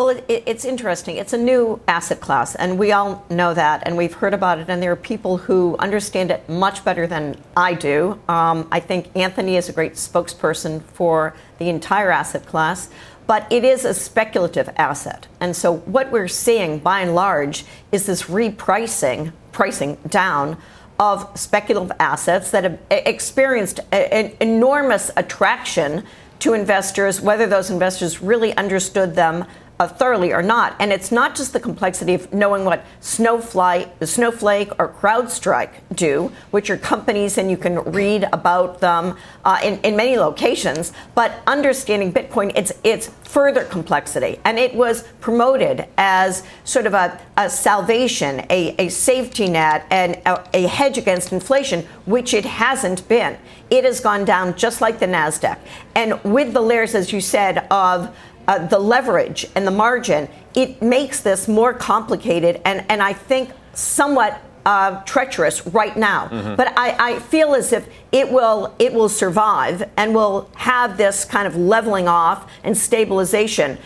Well, it, it, it's interesting. It's a new asset class, and we all know that, and we've heard about it. And there are people who understand it much better than I do. Um, I think Anthony is a great spokesperson for the entire asset class, but it is a speculative asset. And so, what we're seeing, by and large, is this repricing, pricing down of speculative assets that have experienced an enormous attraction to investors, whether those investors really understood them uh, thoroughly or not. And it's not just the complexity of knowing what Snowflake, Snowflake or CrowdStrike do, which are companies and you can read about them uh, in, in many locations, but understanding Bitcoin, it's, it's further complexity. And it was promoted as sort of a, a salvation, a, a safety net, and a, a hedge against inflation, which it hasn't been. It has gone down just like the NASDAQ. And with the layers, as you said, of uh, the leverage and the margin, it makes this more complicated and, and I think somewhat uh, treacherous right now. Mm-hmm. But I, I, feel as if it will it will survive and will have this kind of leveling off and stabilization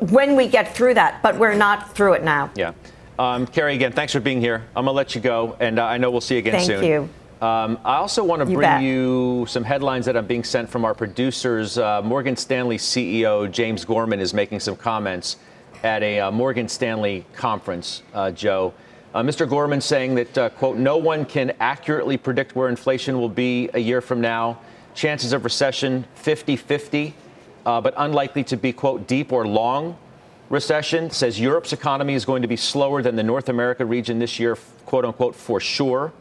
when we get through that. But we're not through it now. Yeah. Um, Karen, again, thanks for being here. I'm gonna let you go, and uh, I know we'll see you again Thank soon. Thank you. Um, I also want to you bring bet. you some headlines that I'm being sent from our producers. Uh, Morgan Stanley CEO James Gorman is making some comments at a uh, Morgan Stanley conference, uh, Joe. Uh, Mr. Gorman saying that, uh, quote, no one can accurately predict where inflation will be a year from now. Chances of recession 50 50, uh, but unlikely to be, quote, deep or long recession. Says Europe's economy is going to be slower than the North America region this year, quote unquote, for sure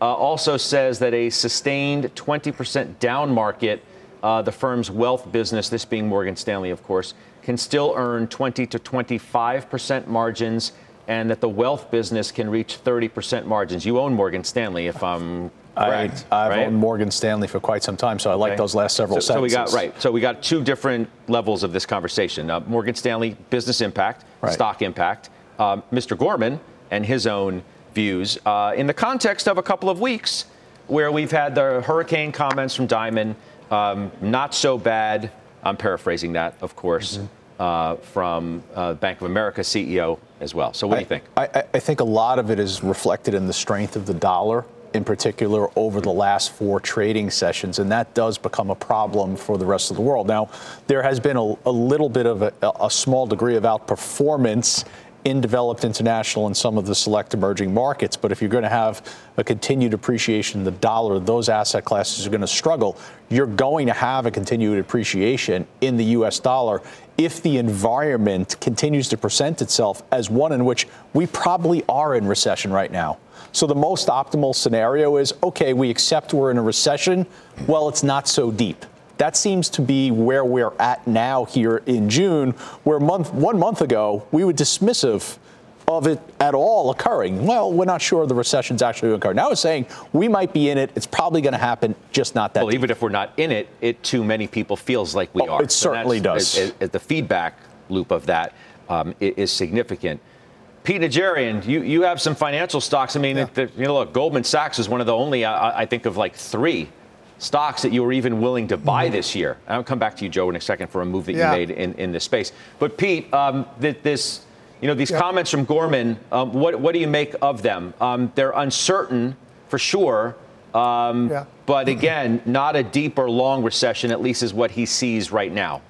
uh, also says that a sustained 20% down market, uh, the firm's wealth business, this being Morgan Stanley, of course, can still earn 20 to 25% margins, and that the wealth business can reach 30% margins. You own Morgan Stanley, if I'm correct. I, have right? owned Morgan Stanley for quite some time, so I like Okay. those last several so, so we sentences. got right. So we got two different levels of this conversation: uh, Morgan Stanley business impact, Right. stock impact. Um, Mr. Gorman and his own views uh, in the context of a couple of weeks where we've had the hurricane comments from Dimon, um, not so bad. I'm paraphrasing that, of course, uh, from uh, Bank of America CEO as well. So what do you think? I, I- I think a lot of it is reflected in the strength of the dollar, in particular, over the last four trading sessions, and that does become a problem for the rest of the world. Now, there has been a, a little bit of a, a small degree of outperformance in developed international and some of the select emerging markets. But if you're going to have a continued appreciation in the dollar, those asset classes are going to struggle. You're going to have a continued appreciation in the US dollar if the environment continues to present itself as one in which we probably are in recession right now. So the most optimal scenario is okay, we accept we're in a recession. Well, it's not so deep. That seems to be where we're at now here in June, where month, one month ago we were dismissive of it at all occurring. Well, we're not sure the recession's actually going to occur. Now it's saying we might be in it. It's probably going to happen, just not that. Well, deep. even if we're not in it, it to many people feels like we Oh, are. it certainly does. it- it- the feedback loop of that um, is significant. Pete Najarian, you, you have some financial stocks. I mean, it- the- you know, look, Goldman Sachs is one of the only, I, I think, of like three stocks that you were even willing to buy this year. I'll come back to you, Joe, in a second for a move that Yeah. you made in, in this space. But Pete, um, th- this, you know, these comments from Gorman, um, what, what do you make of them? Um, they're uncertain for sure. Um, Yeah. But again, not a deep or long recession, at least is what he sees right now.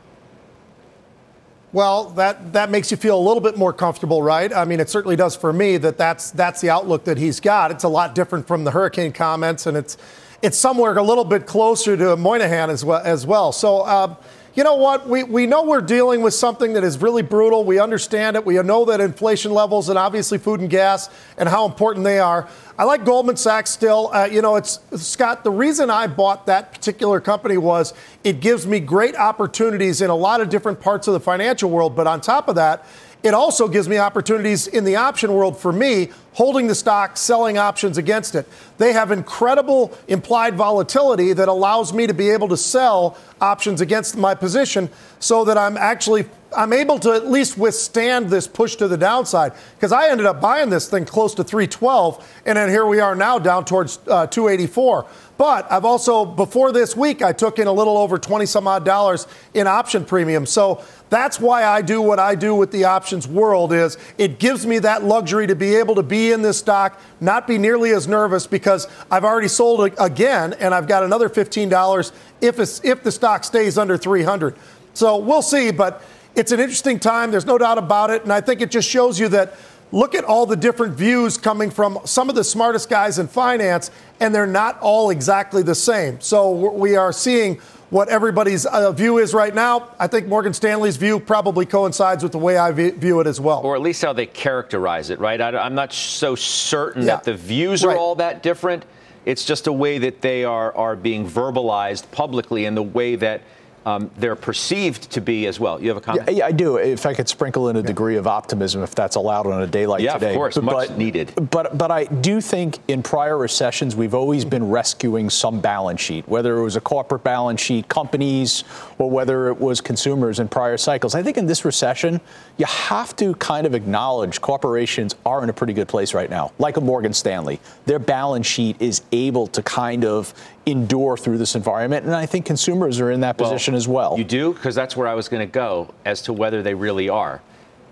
Well, that, that makes you feel a little bit more comfortable, right? I mean, it certainly does for me that that's, that's the outlook that he's got. It's a lot different from the hurricane comments, and it's, it's somewhere a little bit closer to Moynihan as well. As well. So, uh, you know what? We, we know we're dealing with something that is really brutal. We understand it. We know that inflation levels and obviously food and gas and how important they are. I like Goldman Sachs still. Uh, you know, it's Scott. The reason I bought that particular company was it gives me great opportunities in a lot of different parts of the financial world. But on top of that, it also gives me opportunities in the option world for me, holding the stock, selling options against it. They have incredible implied volatility that allows me to be able to sell options against my position so that I'm actually I'm able to at least withstand this push to the downside because I ended up buying this thing close to 312 and then here we are now down towards uh, 284. But I've also before this week I took in a little over 20 some odd dollars in option premium. So that's why I do what I do with the options world is it gives me that luxury to be able to be in this stock, not be nearly as nervous because I've already sold again and I've got another $15 if if the stock stays under 300. So we'll see, but it's an interesting time. There's no doubt about it. And I think it just shows you that look at all the different views coming from some of the smartest guys in finance, and they're not all exactly the same. So we are seeing what everybody's uh, view is right now. I think Morgan Stanley's view probably coincides with the way I view it as well. Or at least how they characterize it, right? I, am not so certain Yeah. that the views are Right. all that different. It's just a way that they are, are being verbalized publicly and the way that um, they're perceived to be as well. You have a comment? Yeah, I do. If I could sprinkle in a degree of optimism, if that's allowed on a day like Yeah, of today. course, much needed. But but I do think in prior recessions we've always been rescuing some balance sheet, whether it was a corporate balance sheet, companies, or whether it was consumers in prior cycles. I think in this recession, you have to kind of acknowledge corporations are in a pretty good place right now, like a Morgan Stanley. Their balance sheet is able to kind of endure through this environment, and I think consumers are in that Well, position as well. You do? Because that's where I was going to go as to whether they really are.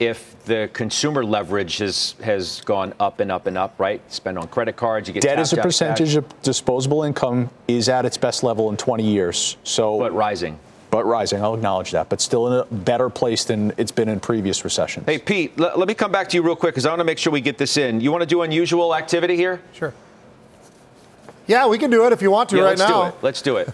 If the consumer leverage has, has gone up and up and up, right? Spend on credit cards, you get Debt as a percentage of disposable income is at its best level in 20 years. So, but rising. but rising. I'll acknowledge that, but still in a better place than it's been in previous recessions. Hey, Pete, let, let me come back to you real quick because I want to make sure we get this in. You want to do unusual activity here? Sure. Yeah, we can do it if you want to yeah, right let's now. do it. Let's do it.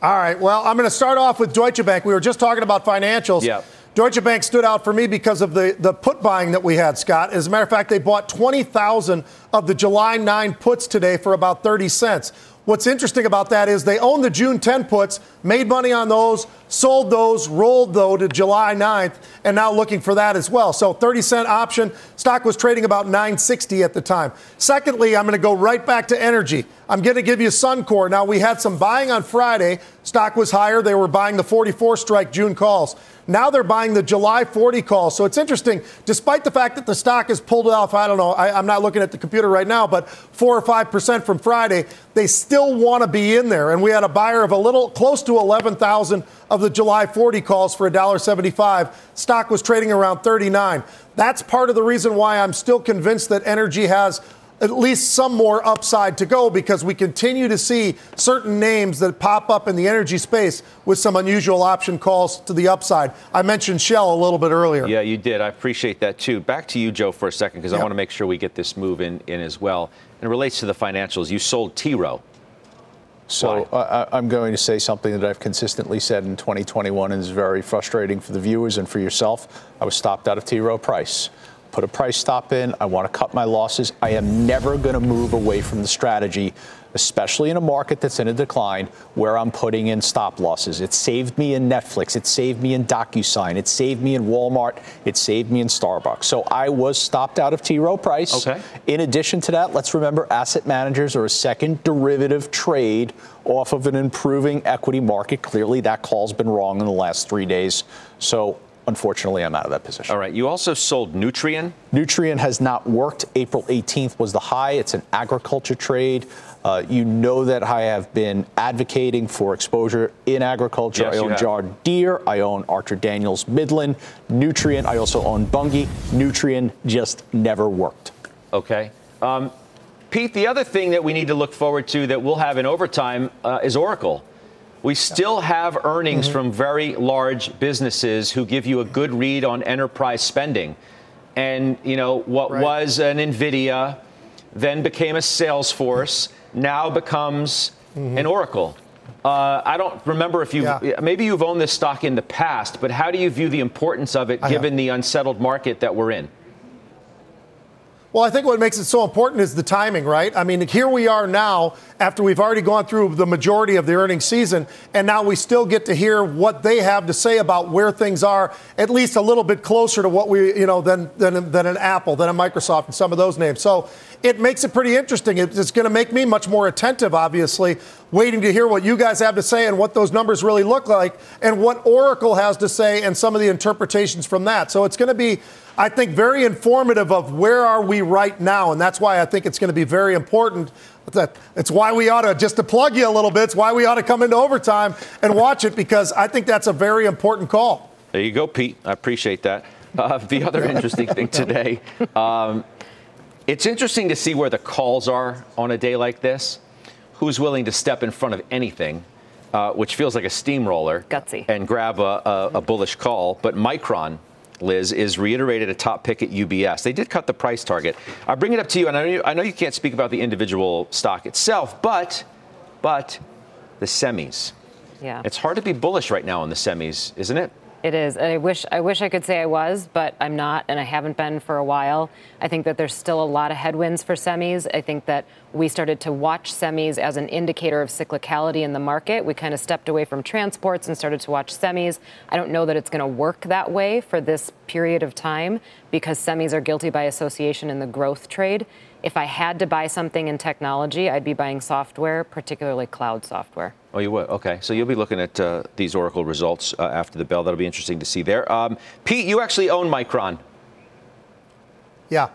All right. Well, I'm going to start off with Deutsche Bank. We were just talking about financials. Yeah. Deutsche Bank stood out for me because of the, the put buying that we had, Scott. As a matter of fact, they bought 20,000 of the July 9 puts today for about 30 cents. What's interesting about that is they own the June 10 puts, made money on those, sold those, rolled though to July 9th, and now looking for that as well. So 30 cent option. Stock was trading about 960 at the time. Secondly, I'm going to go right back to energy. I'm going to give you Suncor. Now, we had some buying on Friday. Stock was higher. They were buying the 44 strike June calls. Now they're buying the July 40 calls. So it's interesting, despite the fact that the stock has pulled off, I don't know, I, am not looking at the computer right now, but 4 or 5% from Friday, they still want to be in there. And we had a buyer of a little close to 11,000 of the July 40 calls for $1.75. Stock was trading around 39. That's part of the reason why I'm still convinced that energy has at least some more upside to go because we continue to see certain names that pop up in the energy space with some unusual option calls to the upside. I mentioned Shell a little bit earlier. Yeah, you did. I appreciate that too. Back to you, Joe, for a second because I want to make sure we get this move in, in as well. And it relates to the financials. You sold T Rowe. So uh, I'm going to say something that I've consistently said in 2021 and is very frustrating for the viewers and for yourself. I was stopped out of T Rowe Price put a price stop in. I want to cut my losses. I am never going to move away from the strategy, especially in a market that's in a decline where I'm putting in stop losses. It saved me in Netflix. It saved me in DocuSign. It saved me in Walmart. It saved me in Starbucks. So I was stopped out of T. Rowe Price. Okay. In addition to that, let's remember asset managers are a second derivative trade off of an improving equity market. Clearly, that call's been wrong in the last three days. So unfortunately, I'm out of that position. All right. You also sold Nutrien. Nutrien has not worked. April 18th was the high. It's an agriculture trade. Uh, you know that I have been advocating for exposure in agriculture. Yes, I own Deere. I own Archer Daniels Midland. Nutrien. I also own Bunge. Nutrien just never worked. Okay. Um, Pete, the other thing that we need to look forward to that we'll have in overtime uh, is Oracle. We still have earnings Mm-hmm. from very large businesses who give you a good read on enterprise spending. And, you know, what was an NVIDIA then became a Salesforce, now becomes Mm-hmm. an Oracle. Uh, I don't remember if you maybe you've owned this stock in the past, but how do you view the importance of it I have. given the unsettled market that we're in? Well, I think what makes it so important is the timing, right? I mean, here we are now after we've already gone through the majority of the earnings season, and now we still get to hear what they have to say about where things are, at least a little bit closer to what we, you know, than than, than an Apple, than a Microsoft, and some of those names. So it makes it pretty interesting. It's going to make me much more attentive, obviously, waiting to hear what you guys have to say and what those numbers really look like, and what Oracle has to say, and some of the interpretations from that. So it's going to be. I think very informative of where are we right now, and that's why I think it's going to be very important. That it's why we ought to just to plug you a little bit. It's why we ought to come into overtime and watch it because I think that's a very important call. There you go, Pete. I appreciate that. Uh, the other interesting thing today, um, it's interesting to see where the calls are on a day like this. Who's willing to step in front of anything, uh, which feels like a steamroller, Gutsy. and grab a, a, a bullish call? But Micron, Liz, is reiterated a top pick at UBS. They did cut the price target. I bring it up to you, and I know you, I know you can't speak about the individual stock itself, but but the semis. Yeah. It's hard to be bullish right now on the semis, isn't it? It is. And I wish I wish I could say I was, but I'm not, and I haven't been for a while. I think that there's still a lot of headwinds for semis. I think that we started to watch semis as an indicator of cyclicality in the market. We kind of stepped away from transports and started to watch semis. I don't know that it's going to work that way for this period of time because semis are guilty by association in the growth trade. If I had to buy something in technology, I'd be buying software, particularly cloud software. Oh, you would? Okay. So you'll be looking at uh, these Oracle results uh, after the bell. That'll be interesting to see there. Um, Pete, you actually own Micron. Yeah.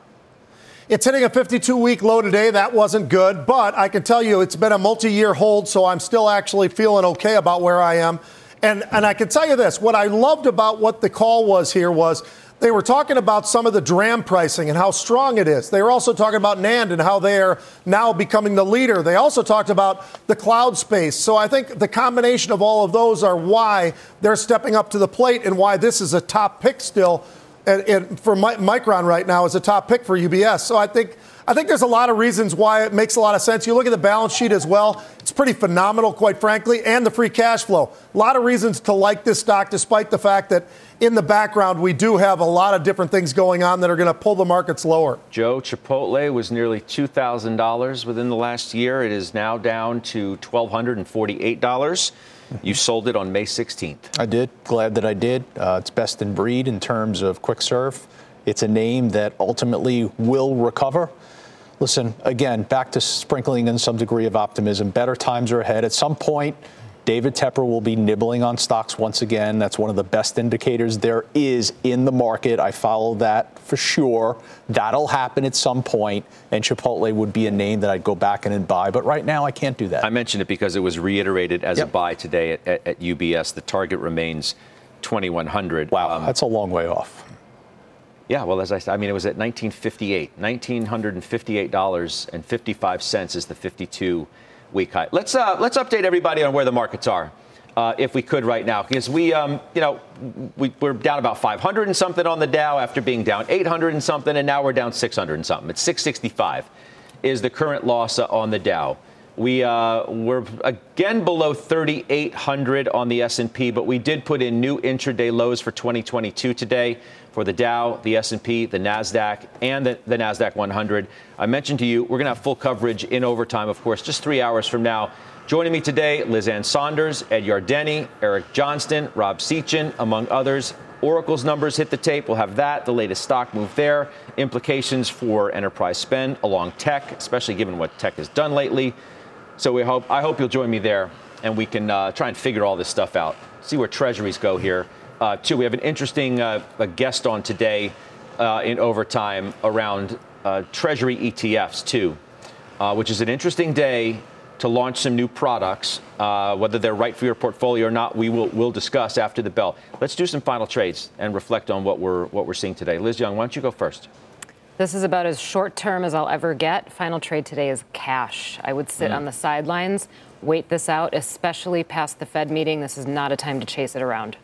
It's hitting a 52 week low today. That wasn't good, but I can tell you it's been a multi year hold, so I'm still actually feeling okay about where I am. And, and I can tell you this what I loved about what the call was here was they were talking about some of the DRAM pricing and how strong it is. They were also talking about NAND and how they are now becoming the leader. They also talked about the cloud space. So I think the combination of all of those are why they're stepping up to the plate and why this is a top pick still and, and for Mi- Micron right now is a top pick for UBS. So I think I think there's a lot of reasons why it makes a lot of sense. You look at the balance sheet as well; it's pretty phenomenal, quite frankly, and the free cash flow. A lot of reasons to like this stock, despite the fact that in the background we do have a lot of different things going on that are going to pull the markets lower. Joe, Chipotle was nearly $2,000 within the last year. It is now down to $1,248. You sold it on May 16th. I did. Glad that I did. Uh, it's best in breed in terms of quick serve. It's a name that ultimately will recover. Listen, again, back to sprinkling in some degree of optimism. Better times are ahead. At some point, David Tepper will be nibbling on stocks once again. That's one of the best indicators there is in the market. I follow that for sure. That'll happen at some point, and Chipotle would be a name that I'd go back in and buy. But right now, I can't do that. I mentioned it because it was reiterated as a buy today at, at, at UBS. The target remains 2100. Wow, um, that's a long way off. Yeah, well, as I said, I mean, it was at 1958. $1,958.55 is the 52 week high. Let's, uh, let's update everybody on where the markets are. Uh, if we could right now, because we, um, you know, we, we're down about 500 and something on the Dow after being down 800 and something, and now we're down 600 and something. It's 665 is the current loss on the Dow. We uh, we're again below 3,800 on the S&P, but we did put in new intraday lows for 2022 today for the Dow, the S&P, the Nasdaq, and the, the Nasdaq 100. I mentioned to you we're going to have full coverage in overtime, of course, just three hours from now. Joining me today, Liz Ann Sonders, Ed Yardeni, Eric Johnston, Rob Sechan, among others. Oracle's numbers hit the tape. We'll have that, the latest stock move there, implications for enterprise spend along tech, especially given what tech has done lately. So we hope I hope you'll join me there, and we can uh, try and figure all this stuff out. See where treasuries go here. Uh, too, we have an interesting uh, guest on today uh, in overtime around uh, treasury ETFs too, uh, which is an interesting day to launch some new products. Whether they're right for your portfolio or not, we will we'll discuss after the bell. Let's do some final trades and reflect on what we're what we're seeing today. Liz Young, why don't you go first? This is about as short term as I'll ever get. Final trade today is cash. I would sit mm. on the sidelines, wait this out, especially past the Fed meeting. This is not a time to chase it around.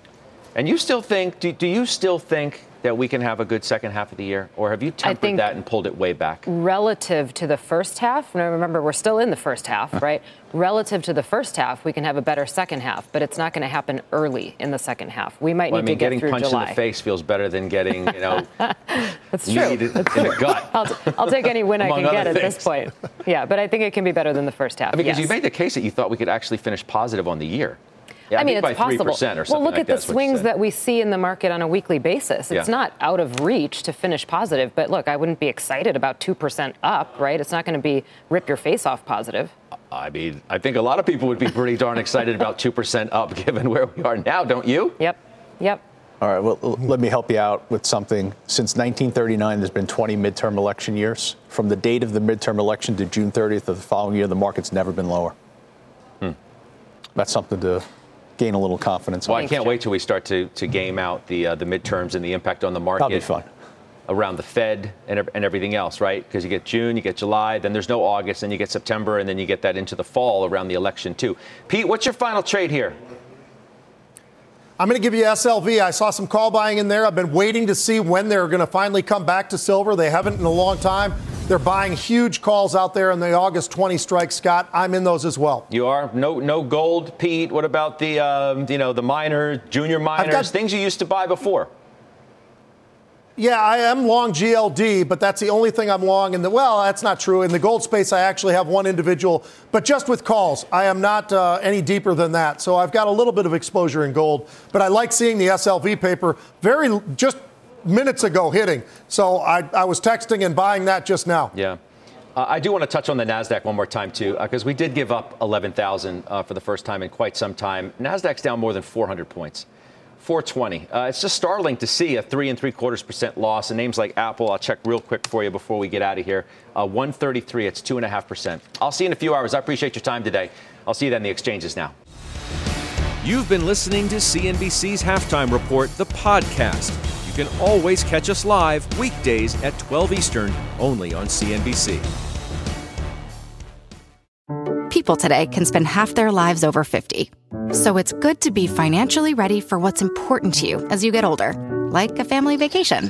And you still think? Do, do you still think that we can have a good second half of the year, or have you tempered that and pulled it way back? Relative to the first half, now remember we're still in the first half, uh-huh. right? Relative to the first half, we can have a better second half, but it's not going to happen early in the second half. We might well, need I mean, to get getting through punched July. in the face feels better than getting, you know, That's true. in the gut. I'll, t- I'll take any win I can get at this point. Yeah, but I think it can be better than the first half. I mean, because yes. you made the case that you thought we could actually finish positive on the year. Yeah, I mean, it's possible. or something well, look like at the that's what you swings that we see in the market on a weekly basis. It's Yeah. not out of reach to finish positive, but look, I wouldn't be excited about 2% up, right? It's not going to be rip your face off positive. I mean, I think a lot of people would be pretty darn excited about 2% up given where we are now, don't you? Yep. Yep. All right, well, let me help you out with something. Since 1939, there's been 20 midterm election years. From the date of the midterm election to June 30th of the following year, the market's never been lower. Hmm. That's something to gain a little confidence Well. I can't wait till we start to, to game out the uh, the midterms and the impact on the market. That'll be fun. Around the Fed and, and everything else, right? Because you get June, you get July, then there's no August, then you get September, and then you get that into the fall around the election too. Pete, what's your final trade here? I'm going to give you SLV. I saw some call buying in there. I've been waiting to see when they're going to finally come back to silver. They haven't in a long time. They're buying huge calls out there in the August 20 strike, Scott. I'm in those as well. You are no no gold, Pete. What about the um, you know the miner, junior miners, got- things you used to buy before? Yeah, I am long GLD, but that's the only thing I'm long in the. Well, that's not true. In the gold space, I actually have one individual, but just with calls. I am not uh, any deeper than that. So I've got a little bit of exposure in gold, but I like seeing the SLV paper very just minutes ago hitting. So I, I was texting and buying that just now. Yeah. Uh, I do want to touch on the Nasdaq one more time too, because we did give up 11,000 uh, for the first time in quite some time. Nasdaq's down more than 400 points. 420. Uh, it's just startling to see a three and three quarters percent loss. And names like Apple, I'll check real quick for you before we get out of here. Uh, 133. It's two and a half percent. I'll see you in a few hours. I appreciate your time today. I'll see you then in the exchanges now. You've been listening to CNBC's Halftime Report, the podcast. You can always catch us live weekdays at 12 Eastern, only on CNBC. People today can spend half their lives over 50. So it's good to be financially ready for what's important to you as you get older, like a family vacation.